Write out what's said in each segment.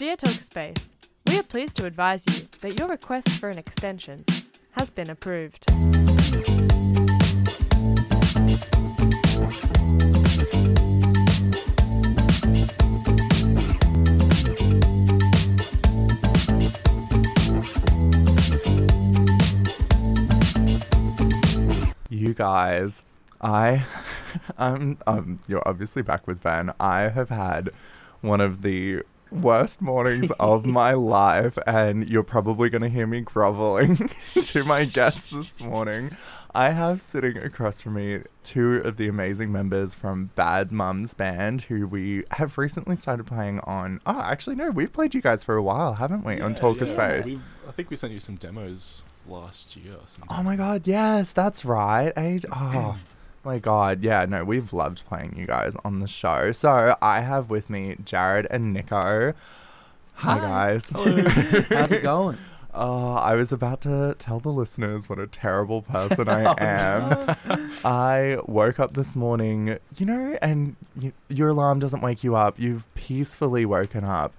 Dear Talkspace, we are pleased to advise you that your request for an extension has been approved. You guys, I, um, um, you're obviously back with Ben. I have had one of the worst mornings of my life, and you're probably going to hear me groveling to my guests this morning. I have sitting across from me two of the amazing members from Bad Mums Band, who we have recently started playing on. Oh, actually, no, we've played you guys for a while, haven't we? on Yeah, Talker yeah. Space. We've- I think we sent you some demos last year. Or something. Oh my god, yes, that's right. Age oh my god, yeah, no, we've loved playing you guys on the show. So I have with me Jared and Nico. Hi, guys. How's it going? Oh, I was about to tell the listeners what a terrible person I oh, am. I woke up this morning, you know, and y your alarm doesn't wake you up. You've peacefully woken up.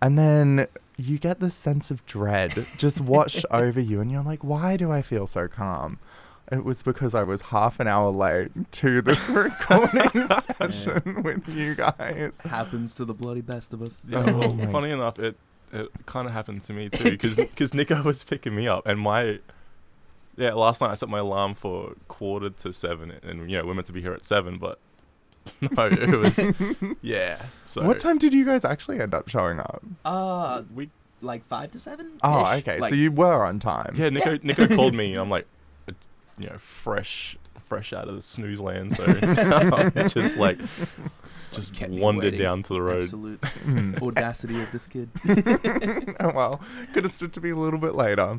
And then you get this sense of dread just wash over you, and you're like, why do I feel so calm? It was because I was half an hour late to this recording session with you guys. Happens to the bloody best of us. Yeah, Oh well, my funny enough, it it kind of happened to me too because Nico was picking me up and my yeah last night I set my alarm for quarter to seven and you know we're meant to be here at seven but no it was yeah so what time did you guys actually end up showing up? Uh, we like five to seven. Oh, okay. so you were on time. yeah Nico Nico called me and I'm like you know fresh fresh out of the snooze land so um, I'm just like just kept me wandered waiting. down to the road Absolute audacity of this kid. oh well, could have stood to be a little bit later.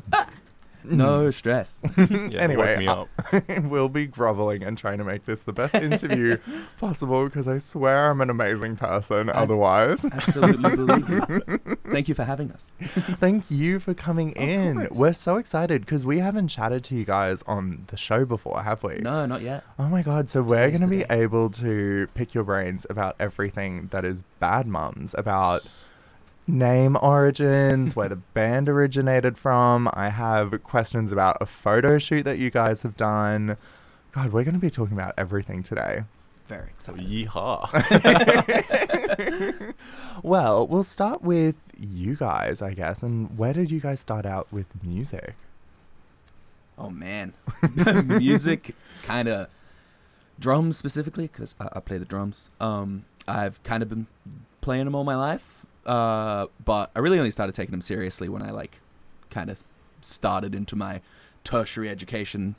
no stress. yeah, anyway, woke me up. we'll be groveling and trying to make this the best interview possible because I swear I'm an amazing person. I- otherwise, Absolutely believe you. Thank you for having us. thank you for coming Of in. course. We're so excited because we haven't chatted to you guys on the show before, have we? No, not yet. Oh my god, so we're going to be day. able to pick your brains about everything that is bad mums, about name origins, where the band originated from. I have questions about a photo shoot that you guys have done. God, we're going to be talking about everything today. Very So excited. yeehaw. well, we'll start with you guys, I guess. And where did you guys start out with music? Oh man, music kind of drums specifically because I, I play the drums. Um, I've kind of been playing them all my life, uh, but I really only started taking them seriously when I like kind of started into my tertiary education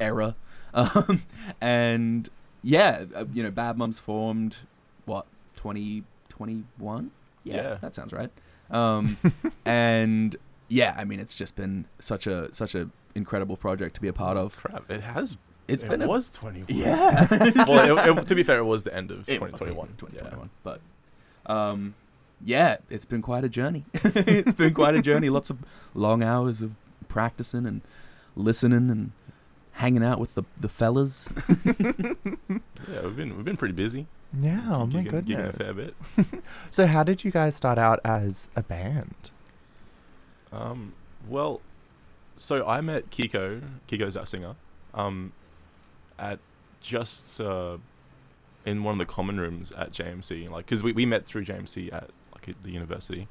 era. Um, and yeah, uh, you know, Bad Mums formed what 2021? Yeah. that sounds right. Um, and yeah, I mean, it's just been such a such a incredible project to be a part of. Crap, it has. It's it been a- was 21. Yeah. well, it, it, to be fair, it was the end of It 2021. like Yeah. 2021. But um, yeah, it's been quite a journey. it's been quite a journey. Lots of long hours of practicing and listening and hanging out with the the fellas. Yeah, we've been we've been pretty busy. Yeah, oh my gigging, gigging a goodness. fair bit. So, how did you guys start out as a band? Um, well, so I met Kiko. Kiko's our singer. Um, at just uh, in one of the common rooms at JMC, like because we, we met through JMC at at the university,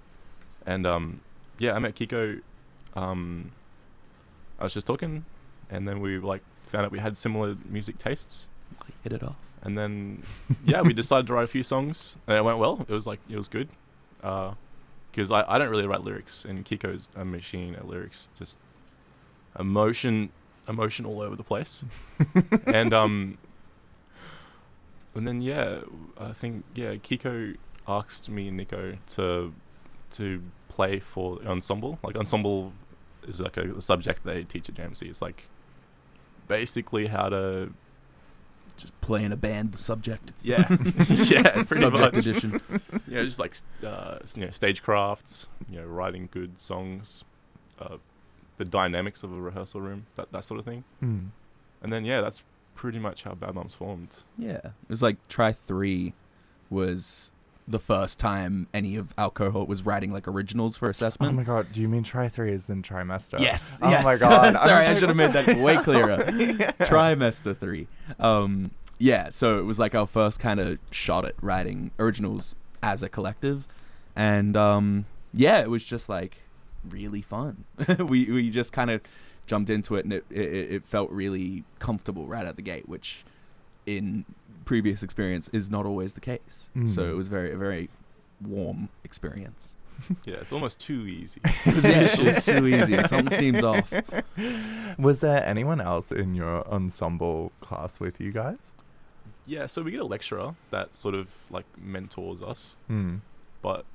and um, yeah, I met Kiko. Um, I was just talking, and then we like found out we had similar music tastes. Hit it off. and then yeah, we decided to write a few songs, and it went well. It was like it was good, because I, I don't really write lyrics, and Kiko's a machine at lyrics, just emotion emotion all over the place, and um, and then yeah, I think yeah, Kiko asked me and Nico to to play for the ensemble. Like ensemble is like a, a subject they teach at JMC. It's like basically how to Just play in a band, the subject. yeah yeah pretty subject much. edition. you know, just like uh, s- you know, stagecrafts, you know, writing good songs, uh, the dynamics of a rehearsal room, that that sort of thing. Hmm. And then yeah, that's pretty much how Bad Mums formed. Yeah, it was like tri three was the first time any of our cohort was writing like originals for assessment. Oh my god, do you mean tri three is in trimester? Yes. Oh yes. my god. Sorry, I, was should have made that way clearer. Yeah. Trimester three. Um, yeah. So it was like our first kind of shot at writing originals as a collective, and um, yeah, it was just like really fun. we we just kind of jumped into it, and it, it it felt really comfortable right out the gate, which in previous experience is not always the case. So Mm. it was very a very warm experience. Yeah, it's almost too easy. yeah, it's too easy. Something seems off. Was there anyone else in your ensemble class with you guys? yeah, so we get a lecturer that sort of like mentors us, Hmm. but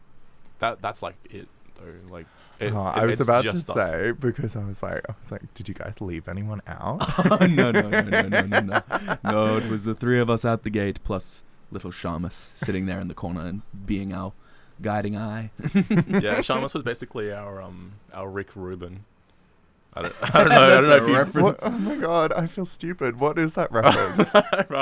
that that's like it though. Like it, Oh, it- I was about to just us. say because I was like, I was like, did you guys leave anyone out? no, no, no, no, no, no, no. No, it was the three of us out the gate plus little Shamus sitting there in the corner and being our guiding eye. yeah, Shamus was basically our um our Rick Rubin. I don't, I don't know. I don't know if you reference. What? Oh my god, I feel stupid. What is that reference?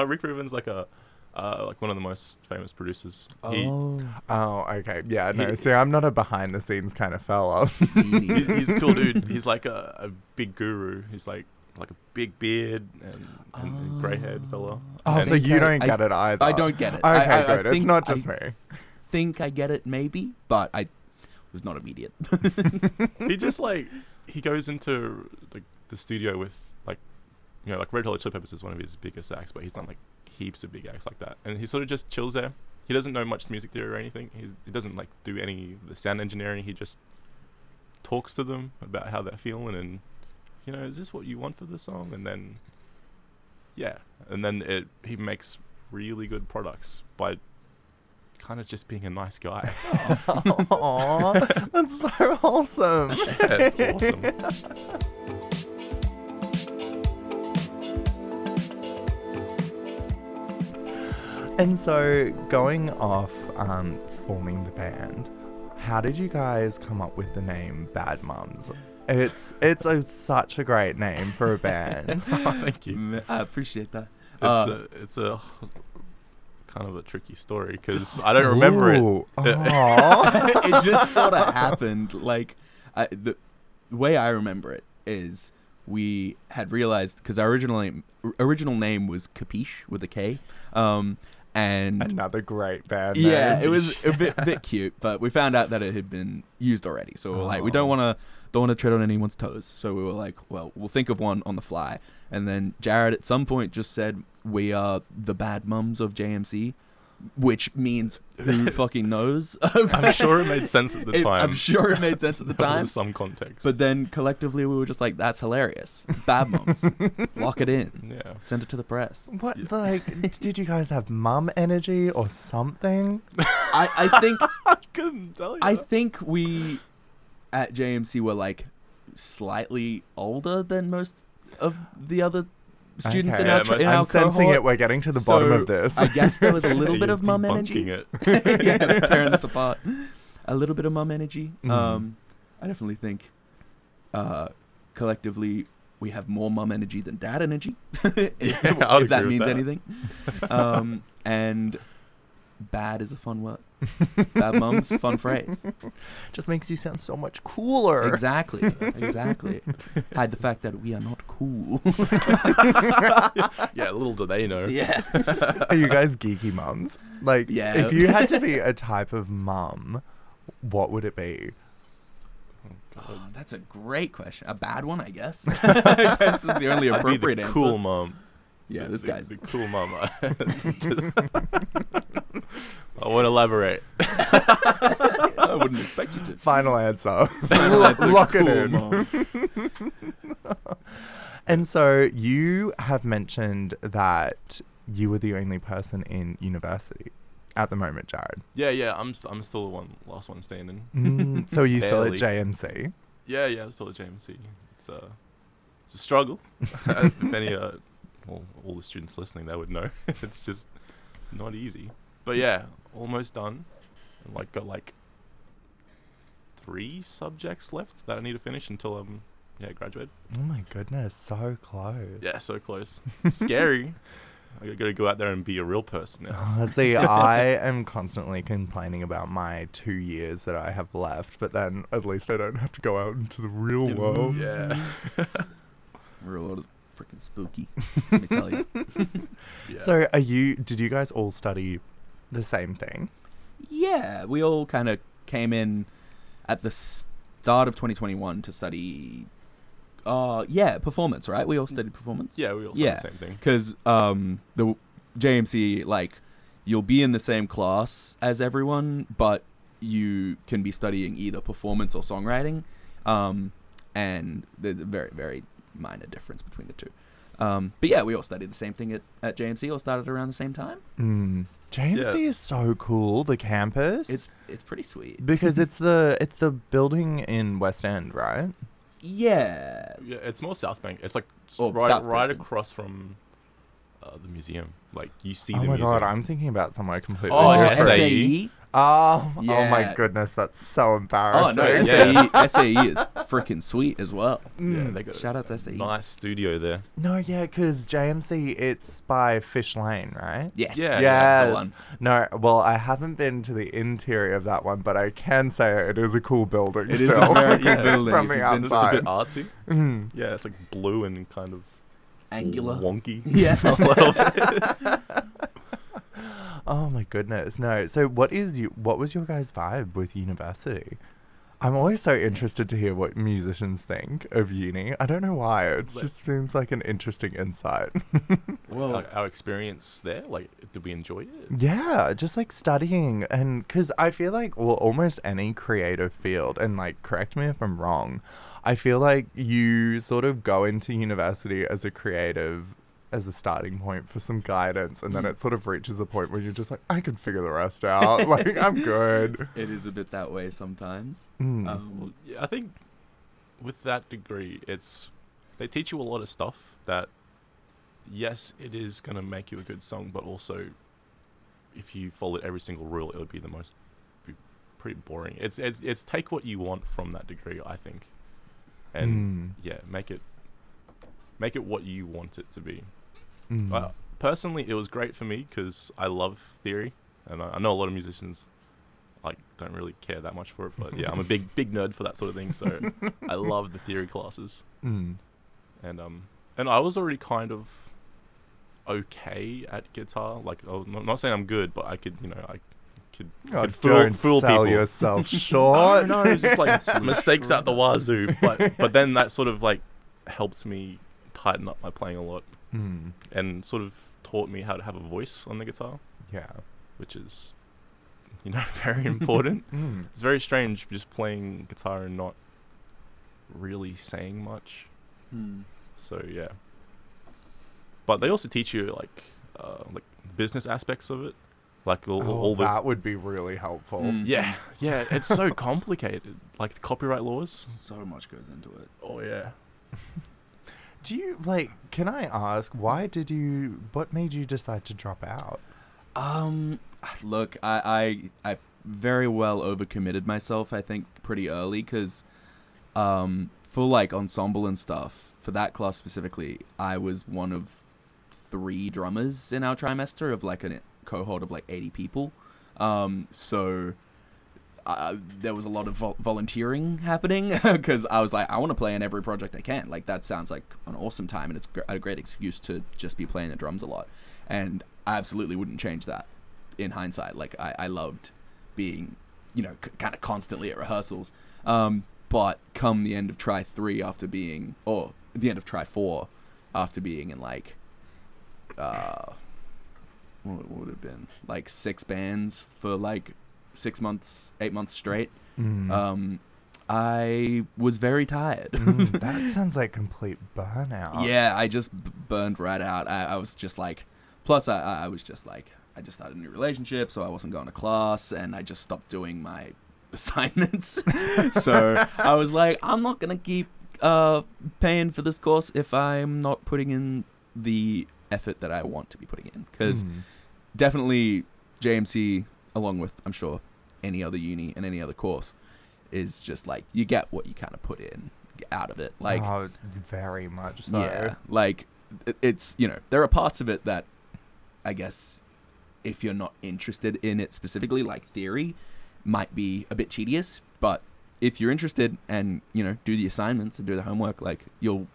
Rick Rubin's like a uh, like one of the most famous producers. He, oh, okay. Yeah, no. He- See, I'm not a behind the scenes kind of fella. he's, he's a cool dude. He's like a, a big guru. He's like like a big beard and, and grey haired fella. Oh, And so you don't I- get it either. I don't get it. Okay, I, I, I good. it's think not just I me. think I get it, maybe, but I was not immediate. he just like he goes into like the studio with like you know like Red Hot Chili Peppers is one of his biggest acts, but he's done like heaps of big acts like that, and he sort of just chills there. He doesn't know much music theory or anything. He's, he doesn't like do any of the sound engineering. He just talks to them about how they're feeling and you know is this what you want for the song, and then yeah, and then it he makes really good products by kind of just being a nice guy. Aw, that's so awesome yeah, it's awesome. And so, going off um, forming the band, how did you guys come up with the name Bad Mums? It's it's a, such a great name for a band. oh, thank you. I appreciate that. It's Uh, a it's a kind of a tricky story because I don't remember it. Ooh, aw. it just sort of happened. Like I, the, the way I remember it is we had realized because our original name original name was Kapiche with a K, um, and Another great band. yeah, it was a bit bit cute, but we found out that it had been used already. So we were like, we don't Oh. want to don't want to tread on anyone's toes. So we were like, well, we'll think of one on the fly. And then Jared at some point just said, we are the bad mums of JMC, which means who fucking knows. I'm sure it made sense at the It- time. I'm sure it made sense at the time. was some context. But then collectively we were just like, that's hilarious. Bad mums, Lock it in. yeah, Send it to the press. What Yeah. like? did you guys have mum energy or something? I, I think I couldn't tell you. I that. think we at JMC were like slightly older than most of the other students in Okay. our, Yeah, in I'm our sensing cohort. it. We're getting to the bottom of this. I guess there was a little bit of mum energy. It. yeah, tearing this apart. A little bit of mum energy. Mhm. Um, I definitely think uh, collectively we have more mum energy than dad energy. if, Yeah, if that means that. anything. Um, and bad is a fun word. Bad mums, fun phrase. Just makes you sound so much cooler. Exactly. Exactly. Hide the fact that we are not cool. yeah, little do they know. yeah. Are you guys geeky mums? Like, Yeah. if you had to be a type of mum, what would it be? Oh, that's a great question. A bad one, I guess. this is the only I'd be appropriate the answer. cool mum. Yeah, The- this the, guy's. the cool mum. I won't elaborate. I wouldn't expect you to. Final answer. That's a Lock it in. mom. And so you have mentioned that you were the only person in university at the moment, Jared. yeah, yeah. I'm s- I'm still the one last one standing. Mm, so are you still at Barely. JMC? Yeah, yeah. I'm still at JMC. It's a it's a struggle. if any uh, well, all the students listening, they would know. it's just not easy. But yeah, almost done. And like got like three subjects left that I need to finish until I'm yeah graduate. Oh my goodness, so close. Yeah, so close. Scary. I got to go out there and be a real person now. See, I am constantly complaining about my two years that I have left, but then at least I don't have to go out into the real world. Yeah. Real world is freaking spooky. Let me tell you. yeah. So, are you? Did you guys all study the same thing? Yeah, we all kind of came in at the start of 2021 to study. Uh, yeah, performance, right? We all studied performance. yeah, we all Yeah. the same thing. because um, the JMC like you'll be in the same class as everyone, but you can be studying either performance or songwriting, um, and there's a very very minor difference between the two. Um, but yeah, we all studied the same thing at, at JMC. All started around the same time. Mm. JMC Yeah. is so cool. The campus. It's it's pretty sweet. because it's the it's the building in West End, right? Yeah, Yeah, it's more South Bank. It's like s- Oh, right, South right Brisbane. across from uh, the museum. Like you see oh the my museum. god, I'm thinking about somewhere completely Oh, oh. SAE? Oh, oh my goodness, that's so Oh embarrassing. no, Yeah. SAE, SAE is freaking sweet as well. Yeah, Mm. they got Shout out to SAE. nice studio there. No, yeah, because JMC, it's by Fish Lane, right? Yes, Yeah. that's yes. the one. No, well, I haven't been to the interior of that one, but I can say it is a cool building. It is a very good building from the you've been- It's a bit artsy. Mm. Yeah, it's like blue and kind of Angular. wonky. Yeah. a little bit. Oh my goodness, no. So, what is you? What was your guys' vibe with university? I'm always so interested to hear what musicians think of uni. I don't know why. It just seems like an interesting insight. Well, like our experience there, like, did we enjoy it? Yeah, just like studying and cuz I feel like well almost any creative field and like correct me if I'm wrong. I feel like you sort of go into university as a creative as a starting point for some guidance and then Mm. it sort of reaches a point where you're just like I can figure the rest out. like I'm good. it is a bit that way sometimes. Mm. Well, Um, yeah, I think with that degree, it's they teach you a lot of stuff that, yes, it is gonna make you a good song, but also, if you followed every single rule, it would be the most, be pretty boring. It's it's it's take what you want from that degree, I think, and Mm. yeah, make it, make it what you want it to be. Mm. Uh, personally, it was great for me because I love theory, and I, I know a lot of musicians like don't really care that much for it. But yeah, I'm a big big nerd for that sort of thing, so I love the theory classes, Mm. and um, and I was already kind of okay at guitar. Like, I'm not saying I'm good, but I could, you know, I could, Oh, could fool, don't fool sell people. yourself short. know, it's just like mistakes out the wazoo. But but then that sort of like helped me tighten up my playing a lot Mm. and sort of taught me how to have a voice on the guitar, Yeah. which is, you know, very important. Mm. it's very strange just playing guitar and not really saying much. hmm. So yeah. But they also teach you like uh, like business aspects of it, like all, Oh, all the that would be really helpful. Mm. yeah yeah. It's so complicated, like the copyright laws. So much goes into it. Oh yeah. Do you like? Can I ask why did you? What made you decide to drop out? Um, look, I I, I very well overcommitted myself. I think pretty early because, um, for like ensemble and stuff for that class specifically, I was one of three drummers in our trimester of like a cohort of like eighty people. Um, so. There was a lot of vol- volunteering happening because I was like, I want to play in every project I can. Like that sounds like an awesome time, and it's gr- a great excuse to just be playing the drums a lot. And I absolutely wouldn't change that in hindsight. Like I, I loved being, you know, c- kind of constantly at rehearsals. Um, but come the end of tri three, after being, or the end of tri four, after being in like, uh, what would it have been like six bands for like six months, eight months straight. Mm. Um, I was very tired. Mm, that sounds like complete burnout. Yeah, I just b- burned right out. I, I was just like, plus I, I was just like, I just started a new relationship, so I wasn't going to class, and I just stopped doing my assignments. so I was like, I'm not gonna keep uh paying for this course if I'm not putting in the effort that I want to be putting in, because Mm. definitely JMC, along with I'm sure any other uni and any other course, is just like you get what you kind of put in out of it. Like oh, very much so. yeah, like it's you know there are parts of it that I guess if you're not interested in it specifically, like theory, might be a bit tedious. But if you're interested and you know do the assignments and do the homework, like you'll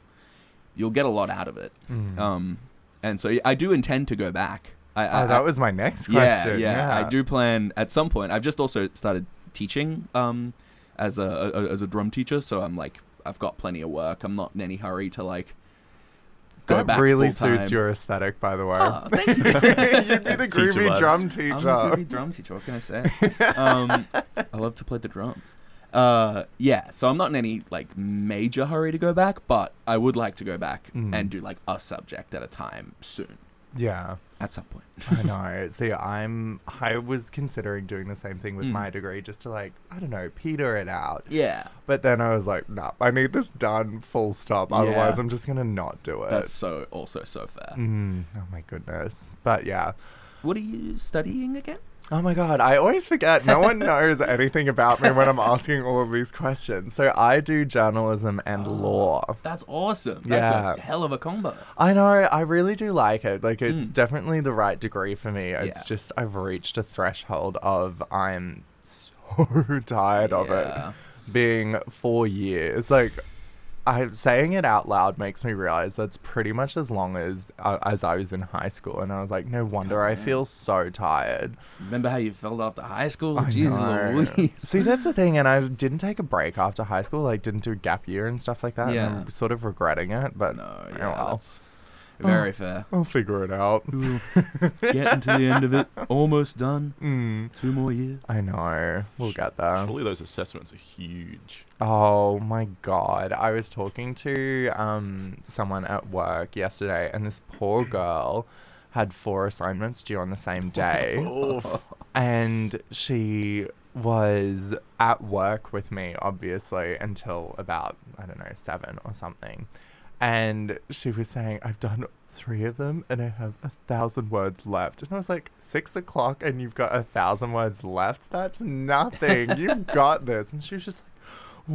you'll get a lot out of it. Mm. Um, and so I do intend to go back. I, I, oh, that I- was my next yeah, question. yeah, I do plan at some point. I've just also started teaching um, as a, a as a drum teacher, so I'm like I've got plenty of work. I'm not in any hurry to like go That back really suits your aesthetic, by the way. Oh, thank you. You'd be the Teacher groovy drum I'm a teacher. groovy drum teacher. What can I say? um, I love to play the drums. Uh, yeah, so I'm not in any like major hurry to go back, but I would like to go back Mm. and do like a subject at a time soon, Yeah, at some point. I know. See, I'm. I was considering doing the same thing with Mm. my degree, just to like, I don't know, peter it out. Yeah, But then I was like, nah, I need this done, full stop. Otherwise, Yeah. I'm just gonna not do it. that's so also so fair. Mm, oh my goodness. But yeah. What are you studying again? Oh my god, I always forget. No one knows anything about me when I'm asking all of these questions. So I do journalism and Oh. law. That's awesome. That's Yeah. a hell of a combo. I know, I really do like it. Like it's Mm. definitely the right degree for me. It's Yeah. just I've reached a threshold of I'm so tired of it. Being four years. Like I saying it out loud makes me realize that's pretty much as long as uh, as I was in high school, and I was like, no wonder I feel so tired. Remember how you felt after high school? I Jeez know. Louise. See, that's the thing, and I didn't take a break after high school. Like, didn't do a gap year and stuff like that. and Yeah. I'm sort of regretting it, but no, oh yeah, well. that's very fair. I'll figure it out. Getting to the end of it, almost done. Mm, Two more years. I know. We'll get there. Surely those assessments are huge. Oh my god. I was talking to um someone at work yesterday and this poor girl had four assignments due on the same day. and she was at work with me obviously until about I don't know, 7 or something. And she was saying I've done three of them and I have a thousand words left. And I was like, six o'clock and you've got a thousand words left? That's nothing. You've got this. And she was just like,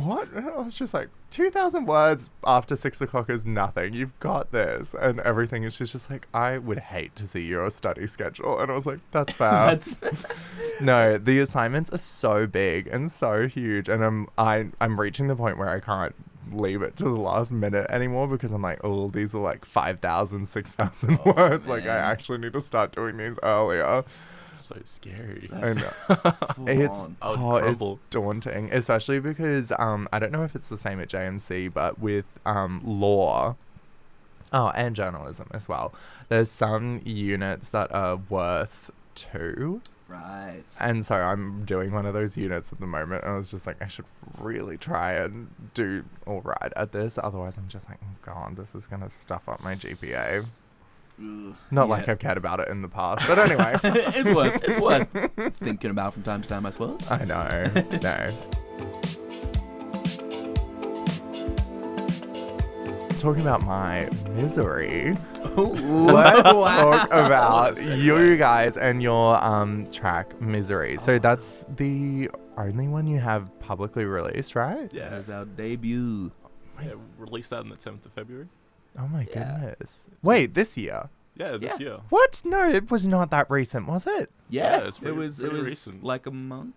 what? And I was just like, 2,000 words after six o'clock is nothing. You've got this. And everything. And she's just like, I would hate to see your study schedule. And I was like, that's fair. That's no, the assignments are so big and so huge. And I'm, I, I'm reaching the point where I can't leave it to the last minute anymore because I'm like, oh, these are like 5,000, 6,000 Oh, words. Like, I actually need to start doing these earlier. So scary. I That's know. It's on. I would oh, it's daunting, especially because um, I don't know if it's the same at JMC, but with um, law, oh, and journalism as well. There's some units that are worth two, right. and so I'm doing one of those units at the moment. And I was just like, I should really try and do all right at this, otherwise I'm just like, oh god, this is gonna stuff up my GPA. Ugh. Not like I've cared about it in the past, but anyway. it's worth it's worth thinking about from time to time, I suppose. I know. No. Talking about my misery, let's talk about you guys and your um track misery. So that's the only one you have publicly released, right? Yeah. That is our debut. yeah. Released that on the 10th of February. Oh my Yeah. goodness. Wait, this year? Yeah, this Yeah. year. What? No, it was not that recent, was it? Yeah, Yeah, it's it pretty- was it pretty was recent. like a month,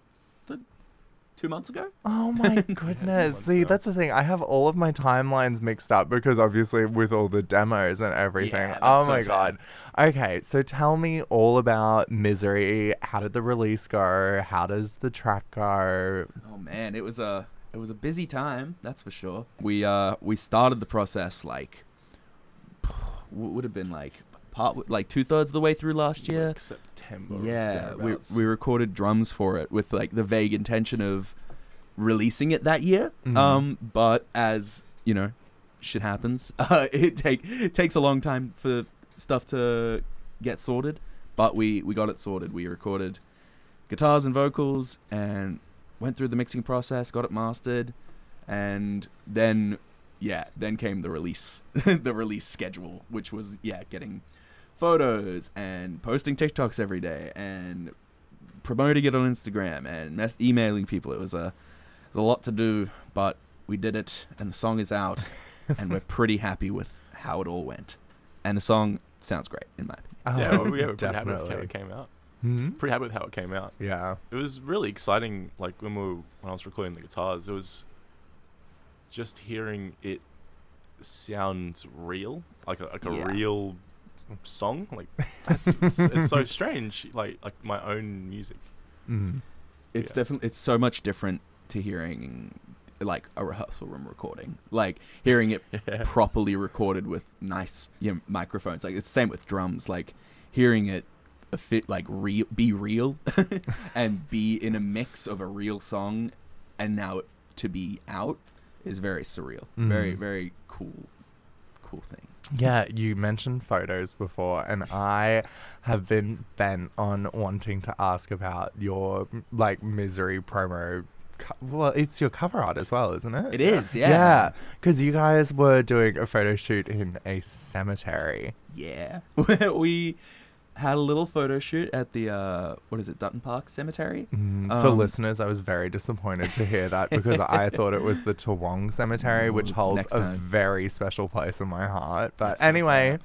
two months ago. Oh my goodness. See, now. that's the thing. I have all of my timelines mixed up because obviously with all the demos and everything. Yeah, oh so my fair. god. Okay, so tell me all about Misery. How did the release go? How does the track go? Oh man, it was a it was a busy time, that's for sure. We uh we started the process like would have been like part like two thirds of the way through last year. Like September. Yeah, we we recorded drums for it with like the vague intention of releasing it that year. Mhm. Um, but as you know, shit happens. Uh, it take it takes a long time for stuff to get sorted. But we we got it sorted. We recorded guitars and vocals and went through the mixing process, got it mastered, and then yeah, then came the release, the release schedule, which was yeah, getting photos and posting TikToks every day and promoting it on Instagram and mess- emailing people. It was a, a lot to do, but we did it, and the song is out, and we're pretty happy with how it all went. And the song sounds great in my opinion. Oh, yeah, well, we were pretty happy with how it came out. Hmm? Pretty happy with how it came out. Yeah. It was really exciting. Like when we were, when I was recording the guitars, it was just hearing it sound real, like a, like a Yeah. real song. Like that's it's, it's so strange. Like like my own music. Mm. It's Yeah. definitely it's so much different to hearing like a rehearsal room recording. Like hearing it Yeah. properly recorded with nice you know, microphones. Like it's the same with drums. Like hearing it a fit like real be real and be in a mix of a real song and now it to be out is very surreal. Very Mhm. very cool cool thing. Yeah, you mentioned photos before, and I have been bent on wanting to ask about your like misery promo. Co- well, it's your cover art as well, isn't it? It is, yeah. Yeah, because you guys were doing a photo shoot in a cemetery. Yeah. we had a little photo shoot at the uh what is it, Dutton Park Cemetery? Mm, For Um, listeners, I was very disappointed to hear that because I thought it was the Toowong Cemetery, which holds a time. very special place in my heart. But That's so anyway,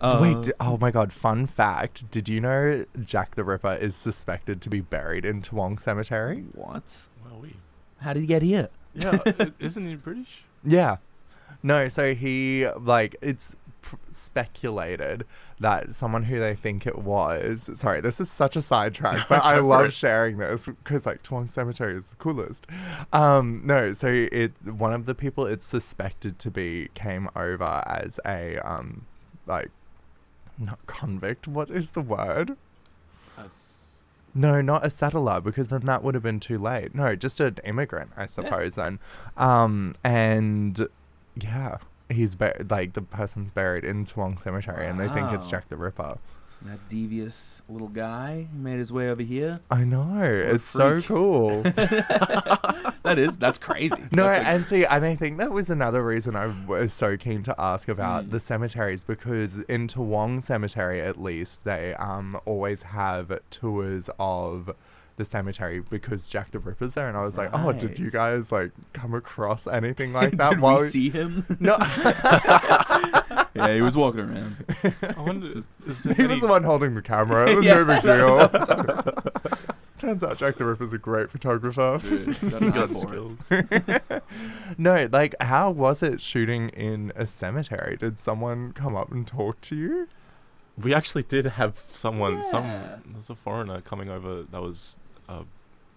Uh, wait, oh my god, fun fact. Did you know Jack the Ripper is suspected to be buried in Toowong Cemetery? what? Well, we. How did he get here? Yeah, isn't he British? Yeah. No, so he, like, it's pr- speculated that someone who they think it was. Sorry, this is such a sidetrack, but I love sharing this because, like, Toowong Cemetery is the coolest. Um, no, so it one of the people it's suspected to be came over as a, um, like, not convict. What is the word? No, not a settler, because then that would have been too late. No, just an immigrant, I suppose. Then, um, and yeah, he's bur- like the person's buried in Toowong Cemetery, and they think it's Wow. Jack the Ripper. That devious little guy made his way over here. I know, it's so freak. cool. that is that's crazy. No, That's like- and see, and I think that was another reason I was so keen to ask about Mm. the cemeteries because in Toowong Cemetery, at least, they um always have tours of the cemetery because Jack the Ripper's there, and I was like, oh, did you guys like come across anything like that? did while we see him? No, yeah, he was walking around. I wonder. is, is there he any- was the one holding the camera. It was Yeah, no big deal. Turns out Jack the Ripper's a great photographer. Dude, he's got an eye Got for it. skills. no, like, how was it shooting in a cemetery? Did someone come up and talk to you? We actually did have someone. Some there's a foreigner coming over that was uh,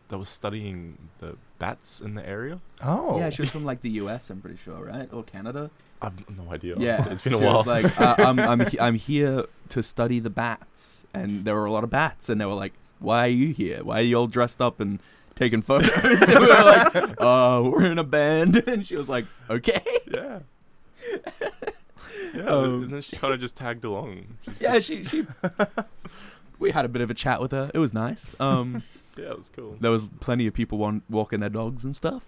that was studying the bats in the area. Oh, Yeah, she was from like the U.S. I'm pretty sure, right, or Canada. I've no idea. Yeah, it's been a she while. Was like, uh, I'm, I'm, he- I'm here to study the bats, and there were a lot of bats, and they were like, "Why are you here? Why are you all dressed up and taking photos?" and we were like, "Uh, we're in a band," and she was like, "Okay." yeah. yeah, Um, and then she kind of just tagged along. She's Yeah, just- she, she. we had a bit of a chat with her. It was nice. Um, yeah, it was cool. there was plenty of people wan- walking their dogs and stuff.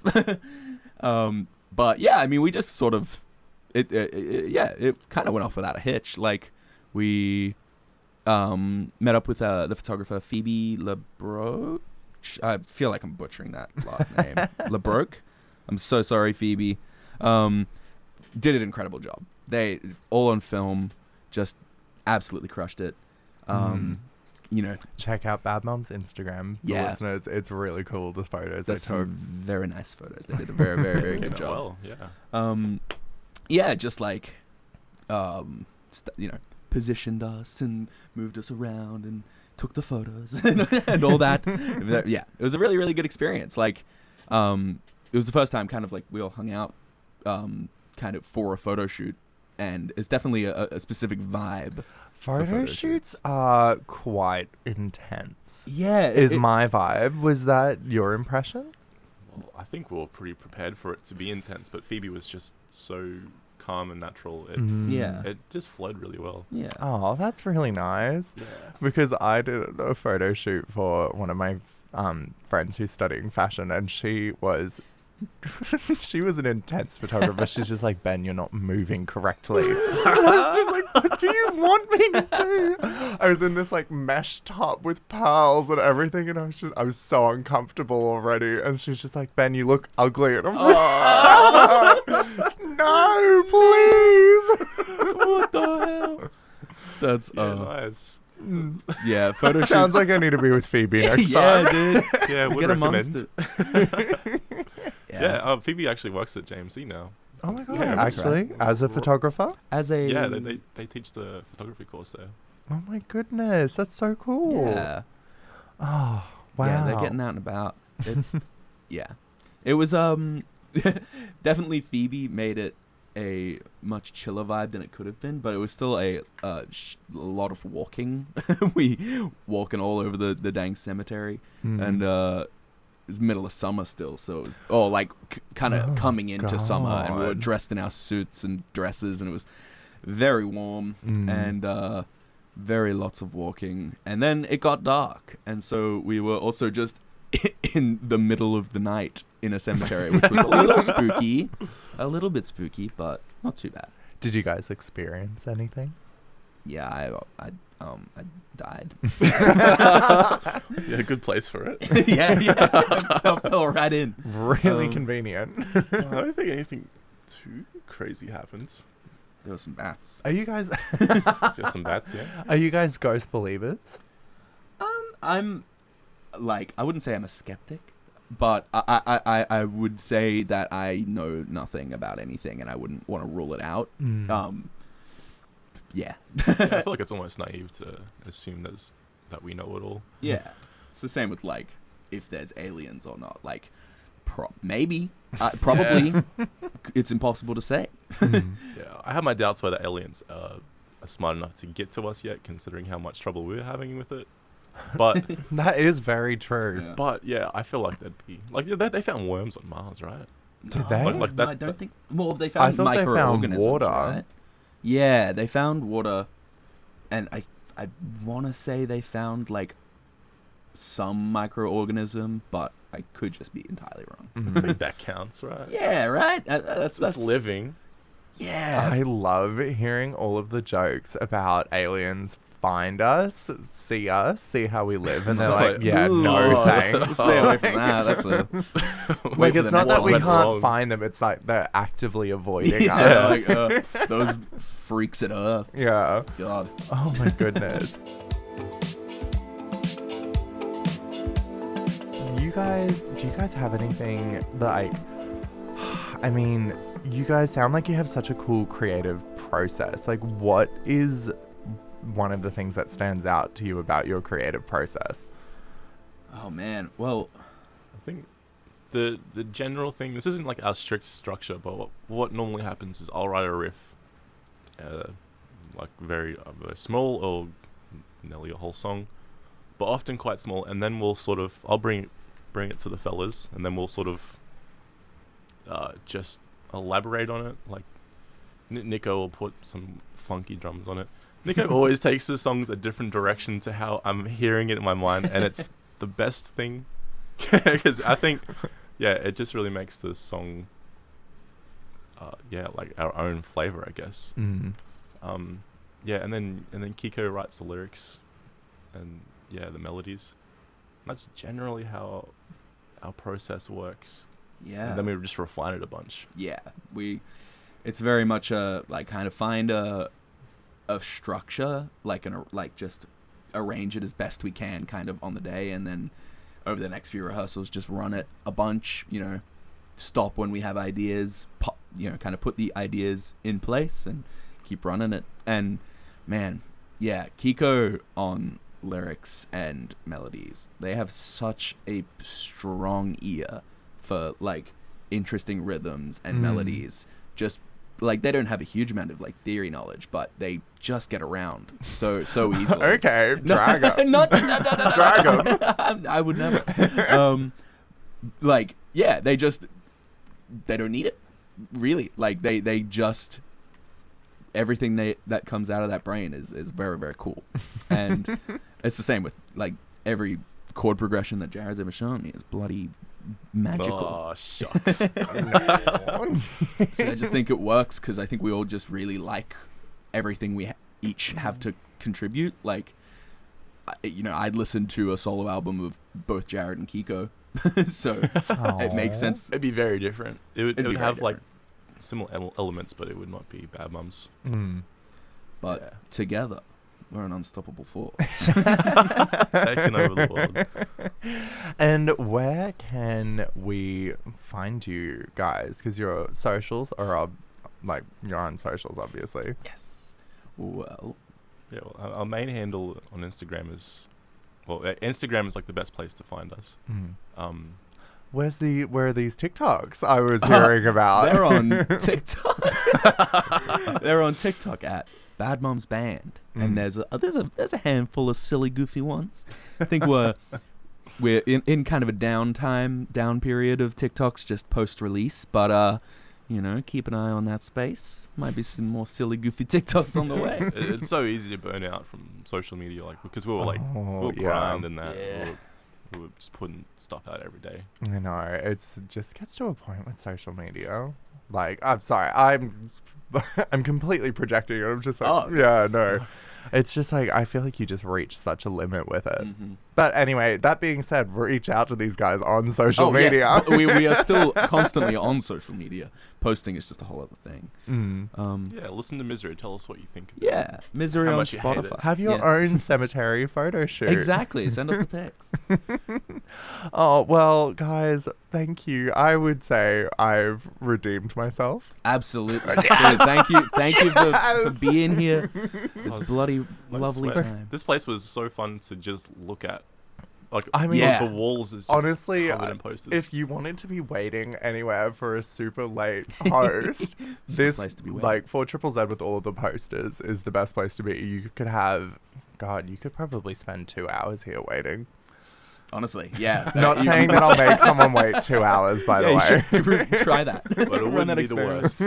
um, but yeah, I mean, we just sort of, it, it, it yeah, it kind of went off without a hitch. Like we um, met up with uh, the photographer Phoebe LeBroch. I feel like I'm butchering that last name. LeBroch. I'm so sorry, Phoebe. Um, did an incredible job. They all on film, just absolutely crushed it. Um, You know, check out Bad Mums' Instagram, for Yeah. listeners. It's really cool the photos There's they some took. very nice photos. They did a very, very, very good job. Well, yeah. Um, yeah, just like, um, st- you know, positioned us and moved us around and took the photos and all that. That- yeah, it was a really, really good experience. Like, um, it was the first time kind of like we all hung out, um, kind of for a photo shoot, and it's definitely a, a specific vibe. Photo, photo shoots shoots. are quite intense. Yeah, Is my vibe. Was that your impression? Well, I think we were pretty prepared for it to be intense, but Phoebe was just so calm and natural. It, Mm. Yeah. it just flowed really well. yeah. Oh, that's really nice. Yeah. Because I did a photo shoot for one of my um, friends who's studying fashion, and she was. she was an intense photographer. She's just like, Ben, you're not moving correctly. I was just like, what do you want me to do? I was in this like mesh top with pearls and everything, and I was just, I was so uncomfortable already. And she's just like, Ben, you look ugly. And I'm like, no, please. what the hell? That's Yeah, uh, nice. yeah. Photo Sounds like I need to be with Phoebe next yeah, time. Yeah, dude. Yeah, would Get amongst recommend. it. Yeah, uh, Phoebe actually works at JMC now. Oh my god! Yeah, Actually, right. as a photographer. As a Yeah, they, they they teach the photography course there. Oh my goodness, that's so cool. yeah. Oh wow. Yeah, they're getting out and about. It's yeah. It was um definitely Phoebe made it a much chiller vibe than it could have been, but it was still a uh, sh- a lot of walking. we walking all over the the dang cemetery, Mm. and uh, it was middle of summer still, so it was oh like c- kind of Oh, coming into summer, and we were dressed in our suits and dresses, and it was very warm Mm. and uh, very lots of walking. And then it got dark, and so we were also just in the middle of the night in a cemetery, which was a little spooky, a little bit spooky, but not too bad. Did you guys experience anything? Yeah, I, I, um, I died. Yeah, good place for it. yeah, yeah, fell, fell right in. Really Um, convenient. I don't think anything too crazy happens. There were some bats. Are you guys? Just some bats, yeah. Are you guys ghost believers? Um, I'm like I wouldn't say I'm a skeptic, but I I, I, I would say that I know nothing about anything, and I wouldn't want to rule it out. Mm. Um, yeah, yeah. I feel like it's almost naive to assume there's that we know it all. yeah. It's the same with like if there's aliens or not. Like, pro- maybe, uh, probably. It's impossible to say. Mm. Yeah, I have my doubts whether aliens uh, are smart enough to get to us yet, considering how much trouble we're having with it. But that is very true. Yeah. but yeah, I feel like they'd be like they, they found worms on Mars, right? Did they? Like- like No, I don't think. Well, they found I thought they found microorganisms, water. right? Yeah, they found water, and I I want to say they found like some microorganism, but I could just be entirely wrong. I Mhm. think that counts, right? Yeah, right. Uh, uh, that's That's that's living. Yeah, I love hearing all of the jokes about aliens find us, see us, see how we live, and they're like, Like, "Yeah, no Ooh, thanks." Stay away from that. That's a like it's not that we one. can't Wrong. find them; it's like they're actively avoiding yeah, us. like uh, those freaks at Earth. yeah. God. Oh my goodness. you guys, do you guys have anything that like? I mean, you guys sound like you have such a cool creative process. Like, what is one of the things that stands out to you about your creative process? Oh man. Well, I think the the general thing. This isn't like our strict structure, but what what normally happens is I'll write a riff, uh, like very uh, very small or nearly a whole song, but often quite small, and then we'll sort of I'll bring bring it to the fellas, and then we'll sort of uh, just elaborate on it. Like N- Nico will put some funky drums on it. Nico always takes the songs a different direction to how I'm hearing it in my mind, and it's the best thing because I think, yeah, it just really makes the song, uh, yeah, like our own flavor, I guess. Mm. Um, yeah, and then and then Kiko writes the lyrics, and yeah, the melodies. That's generally how our process works. yeah. And then we just refine it a bunch. yeah we it's very much a like kind of find a a structure like an like just arrange it as best we can kind of on the day and then over the next few rehearsals just run it a bunch you know stop when we have ideas pop, you know kind of put the ideas in place and keep running it. And man yeah kiko on lyrics and melodies. They have such a strong ear for like interesting rhythms and Mm. melodies. Just like they don't have a huge amount of like theory knowledge but they just get around so so easily Okay, no, drag not, no, no, no, no, no. I would never. Um, like, yeah, they just they don't need it, really. Like, they they just everything they that comes out of that brain is is very very cool, and it's the same with like every chord progression that Jared's ever shown me is bloody magical. Oh shucks. So I just think it works because I think we all just really like everything we ha- each have to contribute. Like, I- you know, I'd listen to a solo album of both Jared and Kiko, so it makes sense. It'd be very different. It would, It'd it be would very have like similar elements, but it would not be Bad Mums. Mm. But Yeah. together, we're an unstoppable force. Taking over the world. And where can we find you guys? Because your socials are ob- like you're on socials, obviously. yes. Well, Yeah, well, our- our main handle on Instagram is, well, uh, Instagram is like the best place to find us. Mm. Um, Where's the where are these TikToks I was hearing about? they're on TikTok. They're on TikTok at Bad Mums Band, Mm. and there's a there's a there's a handful of silly, goofy ones. I think we're we're in, in kind of a downtime, down period of TikToks just post release, but uh, you know, keep an eye on that space. Might be some more silly, goofy TikToks on the way. it's so easy to burn out from social media, like because we were like we Oh, were yeah. grind and that. Yeah. We, were, we were just putting stuff out every day. I know it's just gets to a point with social media. Like, I'm sorry, I'm I'm completely projecting. I'm just like, Oh. yeah, no. It's just like I feel like you just reach such a limit with it. Mhm. But anyway, that being said, reach out to these guys on social oh media. yes, we we are still constantly on social media. Posting is just a whole other thing. Mm. Um, Yeah, listen to Misery. Tell us what you think. Of it. yeah, misery How on much you hate it. Spotify. Have your Yeah. own cemetery photo shoot. Exactly. Send us the pics. Oh well, guys, thank you. I would say I've redeemed myself. Absolutely. Dude, thank you. Thank you for, Yes. for being here. It's was- bloody I lovely swear. time. This place was so fun to just look at. Like, I mean- Yeah. the walls is just Honestly, covered in posters. if you wanted to be waiting anywhere for a super late host, this place to be like for triple Z with all of the posters is the best place to be. You could have, God, you could probably spend two hours here waiting. Honestly, yeah. Not you- saying that I'll make someone wait two hours, by yeah, the you way. should try that. but it wouldn't that be the worst.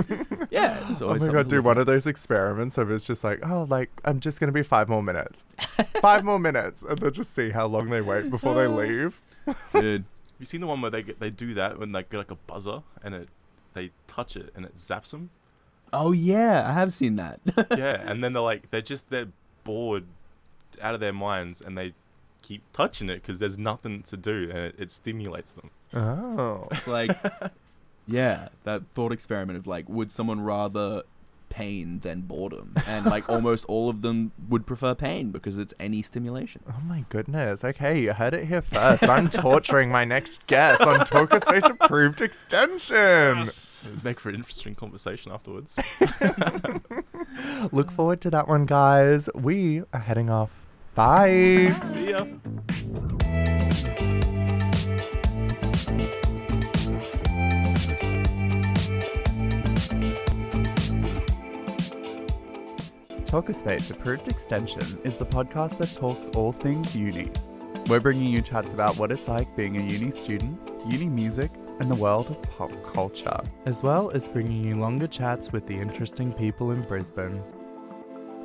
Yeah. It's Oh always my something god, do one of those experiments of it's just like, oh, like I'm just gonna be five more minutes, five more minutes, and then just see how long they wait before they leave. Dude. Have you seen the one where they get, they do that when they get like a buzzer and it they touch it and it zaps them? Oh yeah, I have seen that. yeah, and then they're like they're just they're bored out of their minds and they keep touching it because there's nothing to do and it, it stimulates them. Oh, It's like, yeah, that thought experiment of like, would someone rather pain than boredom? And like, almost all of them would prefer pain because it's any stimulation. oh my goodness. Okay, you heard it here first. I'm torturing my next guest on Talkerspace Approved Extension. It'd make for an interesting conversation afterwards. Look forward to that one, guys. We are heading off. Bye. See ya. Talkerspace Approved Extension is the podcast that talks all things uni. We're bringing you chats about what it's like being a uni student, uni music, and the world of pop culture, as well as bringing you longer chats with the interesting people in Brisbane.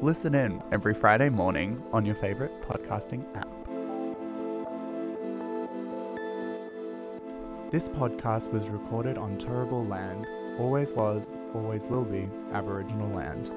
Listen in every Friday morning on your favorite podcasting app. This podcast was recorded on Turrbal land, always was, always will be Aboriginal land.